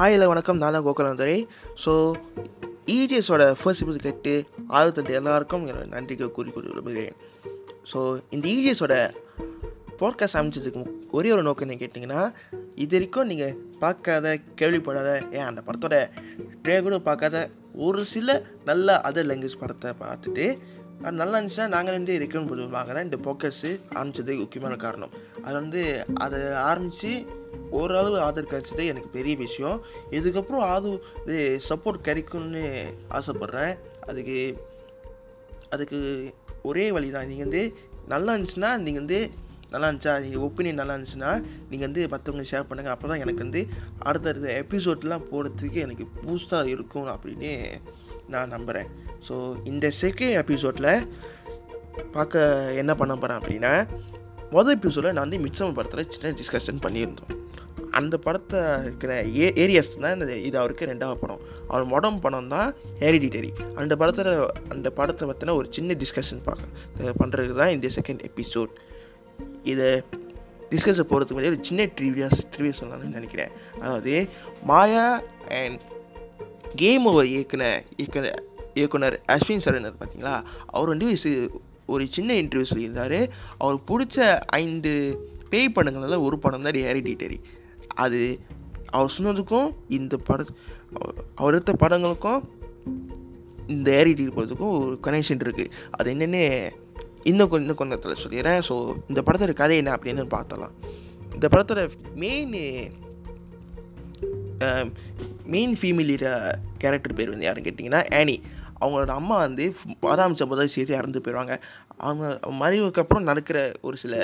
Hi இல்லை வணக்கம். நான் தான் கோகுலந்துரை ஸோ இஜிஎஸோட ஃபர்ஸ்ட் எபிசோட் கேட்டு ஆறுத்தட்டு எல்லாருக்கும் என்னோட நன்றிகள் கூறி கூறி விரும்புகிறேன். ஸோ இந்த இஜிஎஸோட பாட்காஸ்ட் அமைச்சதுக்கு ஒரே ஒரு நோக்கம் என்ன கேட்டிங்கன்னா இது வரைக்கும் நீங்கள் பார்க்காத கேள்விப்படாத ஏன் அந்த படத்தோட ட்ரே கூட பார்க்காத ஒரு சில நல்ல அதர் லாங்குவேஜ் படத்தை பார்த்துட்டு அது நல்லா இருந்துச்சுன்னா நாங்கள் வந்து ரெக்கமெண்ட் பண்ணுவாங்க தான் இந்த போக்கஸு ஆரம்பித்ததுக்கு முக்கியமான காரணம். அது வந்து அதை ஆரம்பித்து ஓரளவு ஆதரவு கிடைச்சது எனக்கு பெரிய விஷயம். இதுக்கப்புறம் அது சப்போர்ட் கிடைக்கும்னு ஆசைப்பட்றேன். அதுக்கு அதுக்கு ஒரே வழி தான். நீங்கள் வந்து நல்லா இருந்துச்சுன்னா நீங்கள் வந்து நல்லா இருந்துச்சா? நீங்கள் ஒப்பீனியன் நல்லா இருந்துச்சுன்னா நீங்கள் வந்து மற்றவங்க ஷேர் பண்ணுங்கள் அப்போ தான் எனக்கு வந்து அடுத்தடுத்த எபிசோட்லாம் போடுறதுக்கு எனக்கு பூஸ்டாக இருக்கும் அப்படின்னு நான் நம்புகிறேன் ஸோ இந்த செகண்ட் எபிசோடில் பார்க்க என்ன பண்ண போகிறேன் அப்படின்னா மொதல் எபிசோடில் நான் வந்து மிச்சம் படத்தில் சின்ன டிஸ்கஷன் பண்ணியிருந்தோம். அந்த படத்தை இருக்கிற ஏ ஏரியாஸ் தான் இந்த இது அவருக்கு ரெண்டாவது படம். அவர் மொடம் படம் தான் ஹெரிடிட்டரி அந்த படத்தில் அந்த படத்தை பற்றின ஒரு சின்ன டிஸ்கஷன் பார்க்க பண்ணுறது தான் இந்த செகண்ட் எபிசோட் இதை டிஸ்கஸை போகிறதுக்கு முன்னாடி ஒரு சின்ன ட்ரிவியாஸ் ட்ரிவியா சொல்லலாம்னு நினைக்கிறேன். அதாவது மாயா அண்ட் கேம் ஓவர் இயக்குன இயக்குன இயக்குனர் அஸ்வின் சரணர் பார்த்தீங்களா அவர் வந்து ஒரு சின்ன இன்டர்வியூ சொல்லியிருந்தார். அவருக்கு பிடிச்ச ஐந்து பேய் படங்களில் ஒரு படம் தான் ஹெரிடிட்டரி அது அவர் சொன்னதுக்கும் இந்த பட அவர்- அவர் எடுத்த படங்களுக்கும் இந்த ஏரிடி போகிறதுக்கும் ஒரு கனெக்ஷன் இருக்குது அது என்னென்னு இன்னும் கொஞ்சம் இன்னும் கொஞ்சத்தில் சொல்லிடுறேன். ஸோ இந்த படத்தோட கதை என்ன அப்படின்னு பார்த்தலாம் இந்த படத்தோட மெயின் மெயின் ஃபீமேலியோட கேரக்டர் பேர் வந்து யாருன்னு கேட்டிங்கன்னா ஆனி அவங்களோட அம்மா வந்து ஆரம்பித்த முதல் சீட்டு இறந்து போயிடுவாங்க அவங்க மறைவுக்கு அப்புறம் நடக்கிற ஒரு சில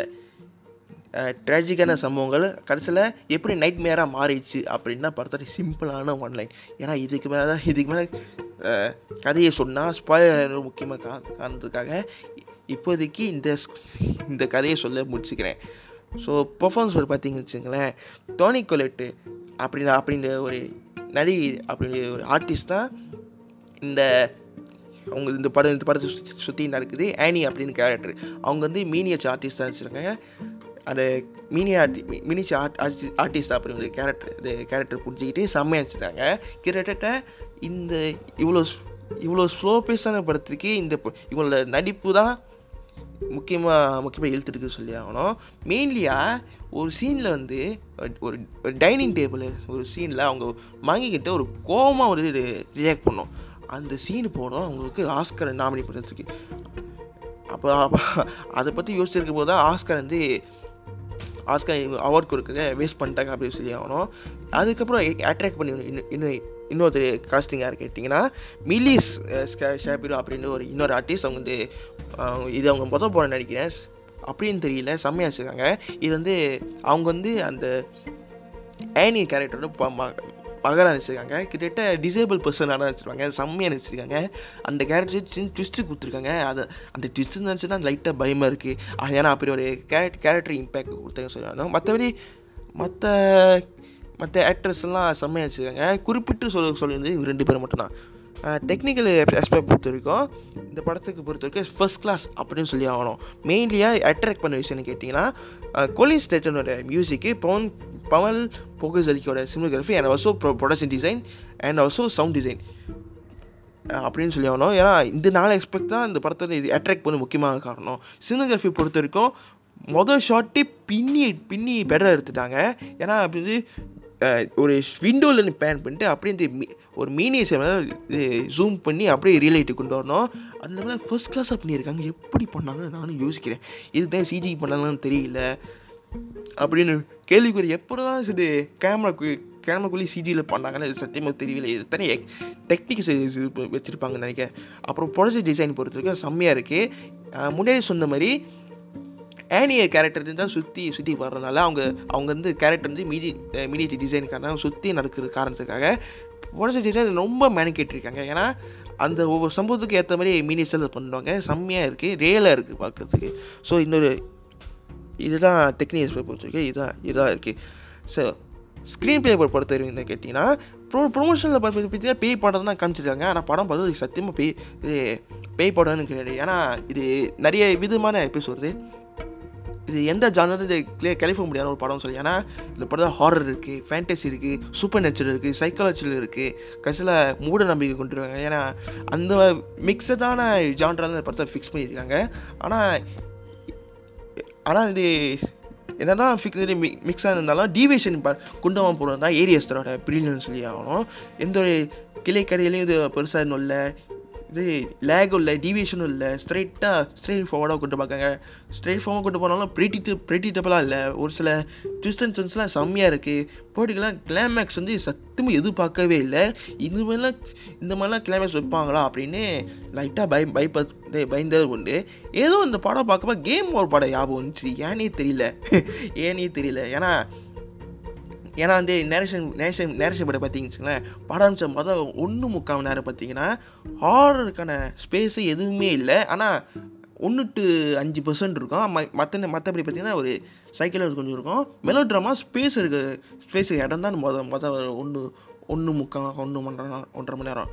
ட்ராஜிக்கான சம்பவங்கள். கடைசியில் எப்படி நைட் மேராக மாறிடுச்சு அப்படின்னா படத்தோட சிம்பிளான ஒன்லைன் ஏன்னா இதுக்கு மேலே இதுக்கு மேலே கதையை சொன்னால் ஸ்பாயர் முக்கியமாக கா காரணத்துக்காக இப்போதைக்கு இந்த இந்த கதையை சொல்ல முடிச்சுக்கிறேன். ஸோ பர்ஃபார்மன்ஸ் ஒரு பார்த்தீங்கன்னு வச்சுங்களேன் டோனி கொலெட்டு அப்படின்ற அப்படின்ற ஒரு நடிகை அப்படின்ற ஒரு ஆர்டிஸ்ட் தான் இந்த அவங்க இந்த படம் இந்த படத்தை சுற்றி சுற்றி நடக்குது. ஆனி அப்படின்னு கேரக்டர் அவங்க வந்து மீனியச் ஆர்டிஸ்டாக வச்சுருக்காங்க. அந்த மினி ஆர்டி மினிச்சு ஆர்ட் ஆர்டிஸ்ட் அப்படிங்கிற கேரக்டர் இந்த கேரக்டர் பிடிச்சிக்கிட்டே செம்மையாக வச்சுருக்காங்க கிட்டத்தட்ட இந்த இவ்வளோ இவ்வளோ ஸ்லோ பேஸான படத்துக்கு இந்த இவங்களோட நடிப்பு தான் முக்கியமாக முக்கியமாக இழுத்துட்டு சொல்லி ஆகணும். மெயின்லியாக ஒரு சீனில் வந்து ஒரு டைனிங் டேபிள் ஒரு சீனில் அவங்க வாங்கிக்கிட்டு ஒரு கோவமாக ஒரு ரியாக்ட் பண்ணோம். அந்த சீனு போனோம் அவங்களுக்கு ஆஸ்கர் நாமினி பண்ணுறதுக்கு அப்போ அப்போ அதை பற்றி யோசிச்சிருக்க போது தான் ஆஸ்கர் வந்து ஆஸ்கர் அவார்ட் கொடுக்குறத வேஸ்ட் பண்ணிட்டாங்க அப்படின்னு சொல்லி ஆகணும். அதுக்கப்புறம் அட்ராக்ட் பண்ணி இன்னும் இன்னொரு காஸ்டிங் யார் கேட்டிங்கன்னா மிலிஸ் ஷேபிரோ அப்படின்னு ஒரு இன்னொரு ஆர்டிஸ்ட் அவங்க வந்து அவங்க இது அவங்க மொதல் போட நினைக்கிறேன். அப்படின்னு தெரியல செம்மையாக வச்சுருக்காங்க இது வந்து அவங்க வந்து அந்த ஆனி கேரக்டரோட ப- வச்சுருக்காங்க கிட்டத்தட்ட டிசேபிள் பர்சனாக வச்சுருக்காங்க செம்மையாக நினச்சிருக்காங்க அந்த கேரக்டர் சின்ன ட்விஸ்ட்டு கொடுத்துருக்காங்க. அதை அந்த ட்விஸ்ட்டு நினச்சுன்னா லைட்டாக பயமாக இருக்குது ஏன்னா அப்படி ஒரு கேரக்ட் கேரக்டர் இம்பேக்ட் கொடுத்தாங்க சொல்லணும் மற்றபடி மற்ற மற்ற ஆக்ட்ரஸ் எல்லாம் செம்மையாக வச்சுருக்காங்க குறிப்பிட்டு சொல்ல சொல்லியிருந்தது இவங்க ரெண்டு பேரும் மட்டும்தான். டெக்னிக்கல் ஆஸ்பெக்ட் பொறுத்த வரைக்கும் இந்த படத்துக்கு பொறுத்த வரைக்கும் ஃபர்ஸ்ட் கிளாஸ் அப்படின்னு சொல்லி ஆகணும். மெயின்லியாக அட்ராக்ட் பண்ண விஷயம்னு கேட்டிங்கன்னா கோலின் ஸ்டேட்டனோட மியூசிக்கு பவுன் பவல் போகசலிக்கோட cinematography and also production design and also sound design அப்படின்னு சொல்லி ஆகணும். ஏன்னா இந்த நாலு எக்ஸ்பெக்ட் தான் இந்த படத்தில் இது அட்ராக்ட் பண்ண முக்கியமான காரணம். சினிமோகிராஃபி பொறுத்த வரைக்கும் மொதல் ஷாட்டே பின்னி பின்னி பெட்டராக எடுத்துட்டாங்க. ஏன்னா அப்படி வந்து ஒரு விண்டோவில் பேன் பண்ணிட்டு அப்படியே இந்த ஒரு மீனியேச்சர் இது ஜூம் பண்ணி அப்படியே ரியலைட்டு கொண்டு வரணும். அந்த மாதிரி ஃபஸ்ட் கிளாஸாக பண்ணியிருக்காங்க. எப்படி பண்ணாங்கன்னு நானும் யோசிக்கிறேன். இதுதான் சிஜி பண்ணலாம்னு தெரியல. அப்படின்னு கேள்விக்குறி எப்படி தான் இது கேமராக்கு கேமராக்குள்ளேயே சிஜியில் பண்ணாங்கன்னு சத்தியமாக தெரியல எத்தனை தனி டெக்னிக்ஸ் வச்சுருப்பாங்க நினைக்க அப்புறம் ப்ரொடக்ஷன் டிசைன் பொறுத்த வரைக்கும் செம்மையாக இருக்குது முன்னாடி சொன்ன மாதிரி ஆனிய கேரக்டர் தான் சுற்றி சுற்றி வர்றதுனால அவங்க அவங்க வந்து கேரக்டர் வந்து மீடி மீடியேட் தான் சுற்றி நடக்கிற காரணத்துக்காக ப்ரொடக்ஷன் டிசைன் ரொம்ப மேனிகேட்டிருக்காங்க ஏன்னா அந்த ஒவ்வொரு சம்பவத்துக்கு ஏற்ற மாதிரி மீனியேச்சர் பண்ணுவாங்க. செம்மையாக இருக்குது ரியலாக இருக்குது பார்க்குறதுக்கு ஸோ இன்னொரு இதுதான் டெக்னிக் பொறுத்த வரைக்கும் இதுதான் இதாக இருக்குது ஸோ ஸ்க்ரீன் பிளே பொறுத்த வரைக்கும் கேட்டிங்கன்னா ப்ரோ ப்ரொமோஷனில் பார்த்து பார்த்தீங்கன்னா பேய் படம் தான் காமிச்சிருக்காங்க. ஆனால் படம் பார்த்து சத்தியமாக பேய் இது பேய் படம்னு கிடையாது. ஏன்னா இது நிறைய விதமான எபிசோடு இது. எந்த ஜானர் இது கிளியர் முடியாத ஒரு படம் சொல்லி. ஏன்னா இந்த படத்தில் ஹாரர் இருக்குது ஃபேண்டசி இருக்குது சூப்பர் நேச்சுரல் இருக்குது சைக்காலஜியில் இருக்குது கடைசியில் மூட நம்பிக்கை கொண்டு வருவாங்க ஏன்னா அந்த மிக்சடான ஜான்ரால இந்த படத்தை ஃபிக்ஸ் பண்ணியிருக்காங்க. ஆனால் ஆனால் இது என்னதான் ஃபிக் இது மி மிக்ஸாக இருந்தாலும் டீவியேஷன் ப கொண்டு போகிறது தான் ஏரியஸ்தரோட பிரில்லியன் சொல்லி ஆகணும். எந்த ஒரு கிளை கடையிலையும் இது பெருசாக இன்னும் இல்லை. இது லேகும் இல்லை டிவியேஷனும் இல்லை. ஸ்ட்ரைட்டாக ஸ்ட்ரெயிட் ஃபார்வர்டாக கொண்டு பார்க்காங்க ஸ்ட்ரெயிட் ஃபார்மாக கொண்டு போனாலும் ப்ரெடிட்டு ப்ரெடிட்டபிளாக இல்லை. ஒரு சில டிஸ்டன்சன்ஸ்லாம் செம்மையாக இருக்குது போட்டிக்கெல்லாம் கிளைமேக்ஸ் வந்து சத்தியமாக எதிர்பார்க்கவே இல்லை. இது மாதிரிலாம் இந்த மாதிரிலாம் கிளைமேக்ஸ் வைப்பாங்களா அப்படின்னு லைட்டாக பய பயப்ப பயந்தது உண்டு. ஏதோ இந்த படம் பார்க்கப்ப கேம் ஒரு படம் ஞாபகம் வந்துச்சு. ஏனே தெரியல. ஏனே தெரியல. ஏன்னா ஏன்னா வந்து நேரேஷன் நேரேஷன் நேரேஷன் படம் பார்த்தீங்கன்னு படம் மொதல் ஒன்று முக்கால் மணி நேரம் பார்த்தீங்கன்னா ஹாரருக்கான ஸ்பேஸு எதுவுமே இல்லை. ஆனால் ஒன்று டு அஞ்சு பர்சன்ட் இருக்கும். ம மற்ற மற்றபடி பார்த்தீங்கன்னா ஒரு சைக்கிள் கொஞ்சம் இருக்கும். மெலோ ட்ராமா ஸ்பேஸ் இருக்குது ஸ்பேஸ் இடம் தான் மொதல் மொதல் ஒன்று ஒன்று முக்கால் ஒன்று மணி நேரம் ஒன்றரை மணி நேரம்.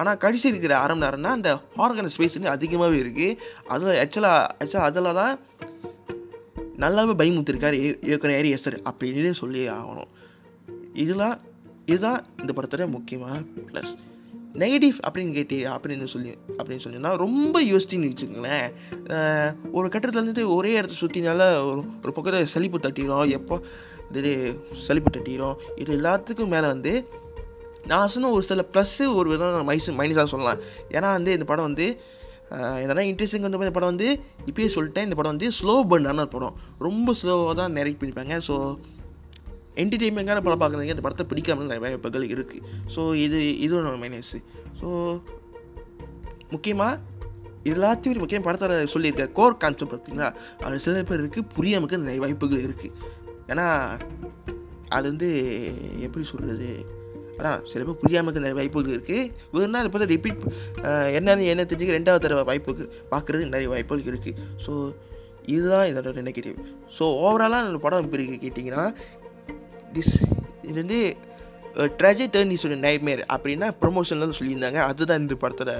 ஆனால் கடைசி இருக்கிற அரை மணி நேரம்னா அந்த ஹார்கன் ஸ்பேஸ் வந்து அதிகமாகவே இருக்குது அதில் ஆக்சுவலாக ஆக்சுவலாக அதில் தான் நல்லாவே பயமுத்திருக்கார் இயக்குனர் ஏரி எஸ்தர் அப்படின்னு சொல்லி ஆகணும். இதெல்லாம் இதுதான் இந்த படத்தோட முக்கியமாக ப்ளஸ் நெகட்டிவ் அப்படின்னு கேட்டி அப்படின்னு சொல்லி அப்படின்னு சொன்னீங்கன்னா ரொம்ப யோசிச்சுன்னு வச்சுக்கோங்களேன். ஒரு கட்டத்தில் வந்துட்டு ஒரே இடத்த சுற்றினால ஒரு ஒரு பக்கத்தில் சலிப்பு தட்டிடும் எப்போ இது சளிப்பு தட்டிடும் இது எல்லாத்துக்கும் மேலே வந்து நான் சொன்ன ஒரு சில ப்ளஸ்ஸு ஒரு விதம் மைஸ் மைனஸாக சொல்லலாம். ஏன்னா வந்து இந்த படம் வந்து இதெல்லாம் இன்ட்ரெஸ்டிங் வந்து இந்த படம் வந்து இப்பயே சொல்லிட்டேன். இந்த படம் வந்து ஸ்லோ பர்னான படம். ரொம்ப ஸ்லோவாக தான் நிறைய பண்ணிப்பாங்க ஸோ என்டர்டெயின்மெண்ட்டான படம் பார்க்குறதுக்கு இந்த படத்தை பிடிக்காம நிறைய வாய்ப்புகள் இருக்குது ஸோ இது இது ஒன்று மைனஸு ஸோ முக்கியமாக எல்லாத்தையும் ஒரு முக்கியம் படத்தில் சொல்லியிருக்க கோர் கான்செப்ட் பார்த்தீங்களா? அது சில பேருக்கு புரியாமக்கு நிறைய வாய்ப்புகள் இருக்குது ஏன்னா அது வந்து எப்படி சொல்கிறது அதான் சில பேர் புரியாமல் நிறைய வாய்ப்புகள் இருக்குது வேறுனா இப்போ ரிப்பீட் என்னன்னு என்ன தெரிஞ்சுக்க ரெண்டாவது தடவை வாய்ப்புக்கு பார்க்குறதுக்கு நிறைய வாய்ப்புகள் இருக்குது ஸோ இதுதான் இதோட நெகட்டிவ் ஸோ ஓவராலாக அந்த படம் எப்படி இருக்கு கேட்டிங்கன்னா திஸ் இது வந்து ட்ரெஜி டேர்ன் இஸ் நைட்மேர் அப்படின்னா ப்ரொமோஷனில் சொல்லியிருந்தாங்க. அதுதான் இந்த படத்தோட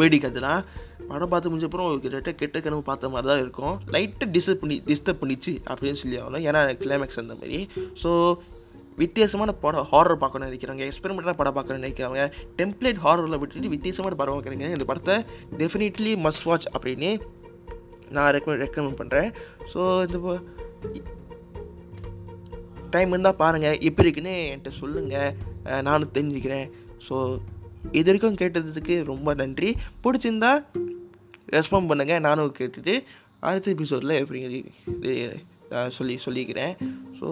வேடிக்கை அதெல்லாம் படம் பார்த்து முடிஞ்ச அப்புறம் கிட்டத்தட்ட கெட்ட கனவு பார்த்த மாதிரி தான் இருக்கும். லைட்டாக டிஸ்டர்ப் பண்ணி டிஸ்டர்ப் பண்ணிச்சு அப்படின்னு சொல்லி ஆகணும். ஏன்னா கிளைமேக்ஸ் அந்த மாதிரி. ஸோ வித்தியாசமான படம் ஹாரர் பார்க்கணும்னு நினைக்கிறாங்க எக்ஸ்பெரிமெண்ட்டாக படம் பார்க்கணும்னு நினைக்கிறாங்க டெம்ப்ளேட் ஹாரரில் விட்டுட்டு வித்தியாசமான படம் பார்க்குறீங்க இந்த படத்தை டெஃபினெட்லி மஸ்ட் வாட்ச் அப்படின்னு நான் ரெக்கமெண்ட் ரெக்கமெண்ட் பண்ணுறேன் ஸோ இந்த டைம் இருந்தால் பாருங்கள் எப்படி இருக்குன்னு என்கிட்ட சொல்லுங்கள் நானும் தெரிஞ்சுக்கிறேன். ஸோ இது வரைக்கும் கேட்டதுக்கு ரொம்ப நன்றி. பிடிச்சிருந்தா ரெஸ்பாண்ட் பண்ணுங்கள் நானும் கேட்டுட்டு அடுத்த எபிசோடில் எப்படி நான் சொல்லி சொல்லிக்கிறேன். ஸோ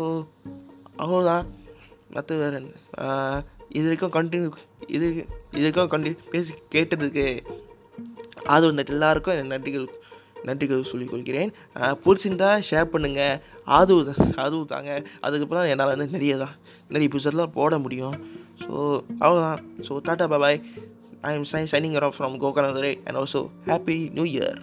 அவ்வளோதான் மற்ற வேறு இது வரைக்கும் கண்டினியூ இது இது வரைக்கும் கண்டி பேசி கேட்டதுக்கு ஆதரவு நட்டு எல்லாருக்கும் என் நன்றிகள் நன்றிகள் சொல்லிக் கொள்கிறேன். பிடிச்சிருந்தா ஷேர் பண்ணுங்கள் ஆதரவு ஆதரவு தாங்க. அதுக்கப்புறம் என்னால் வந்து நிறைய தான் நிறைய புதுசெல்லாம் போட முடியும். ஸோ அவ்வளோதான் so tata bye bye I'm sign signing off from Gokanathurai and also happy new year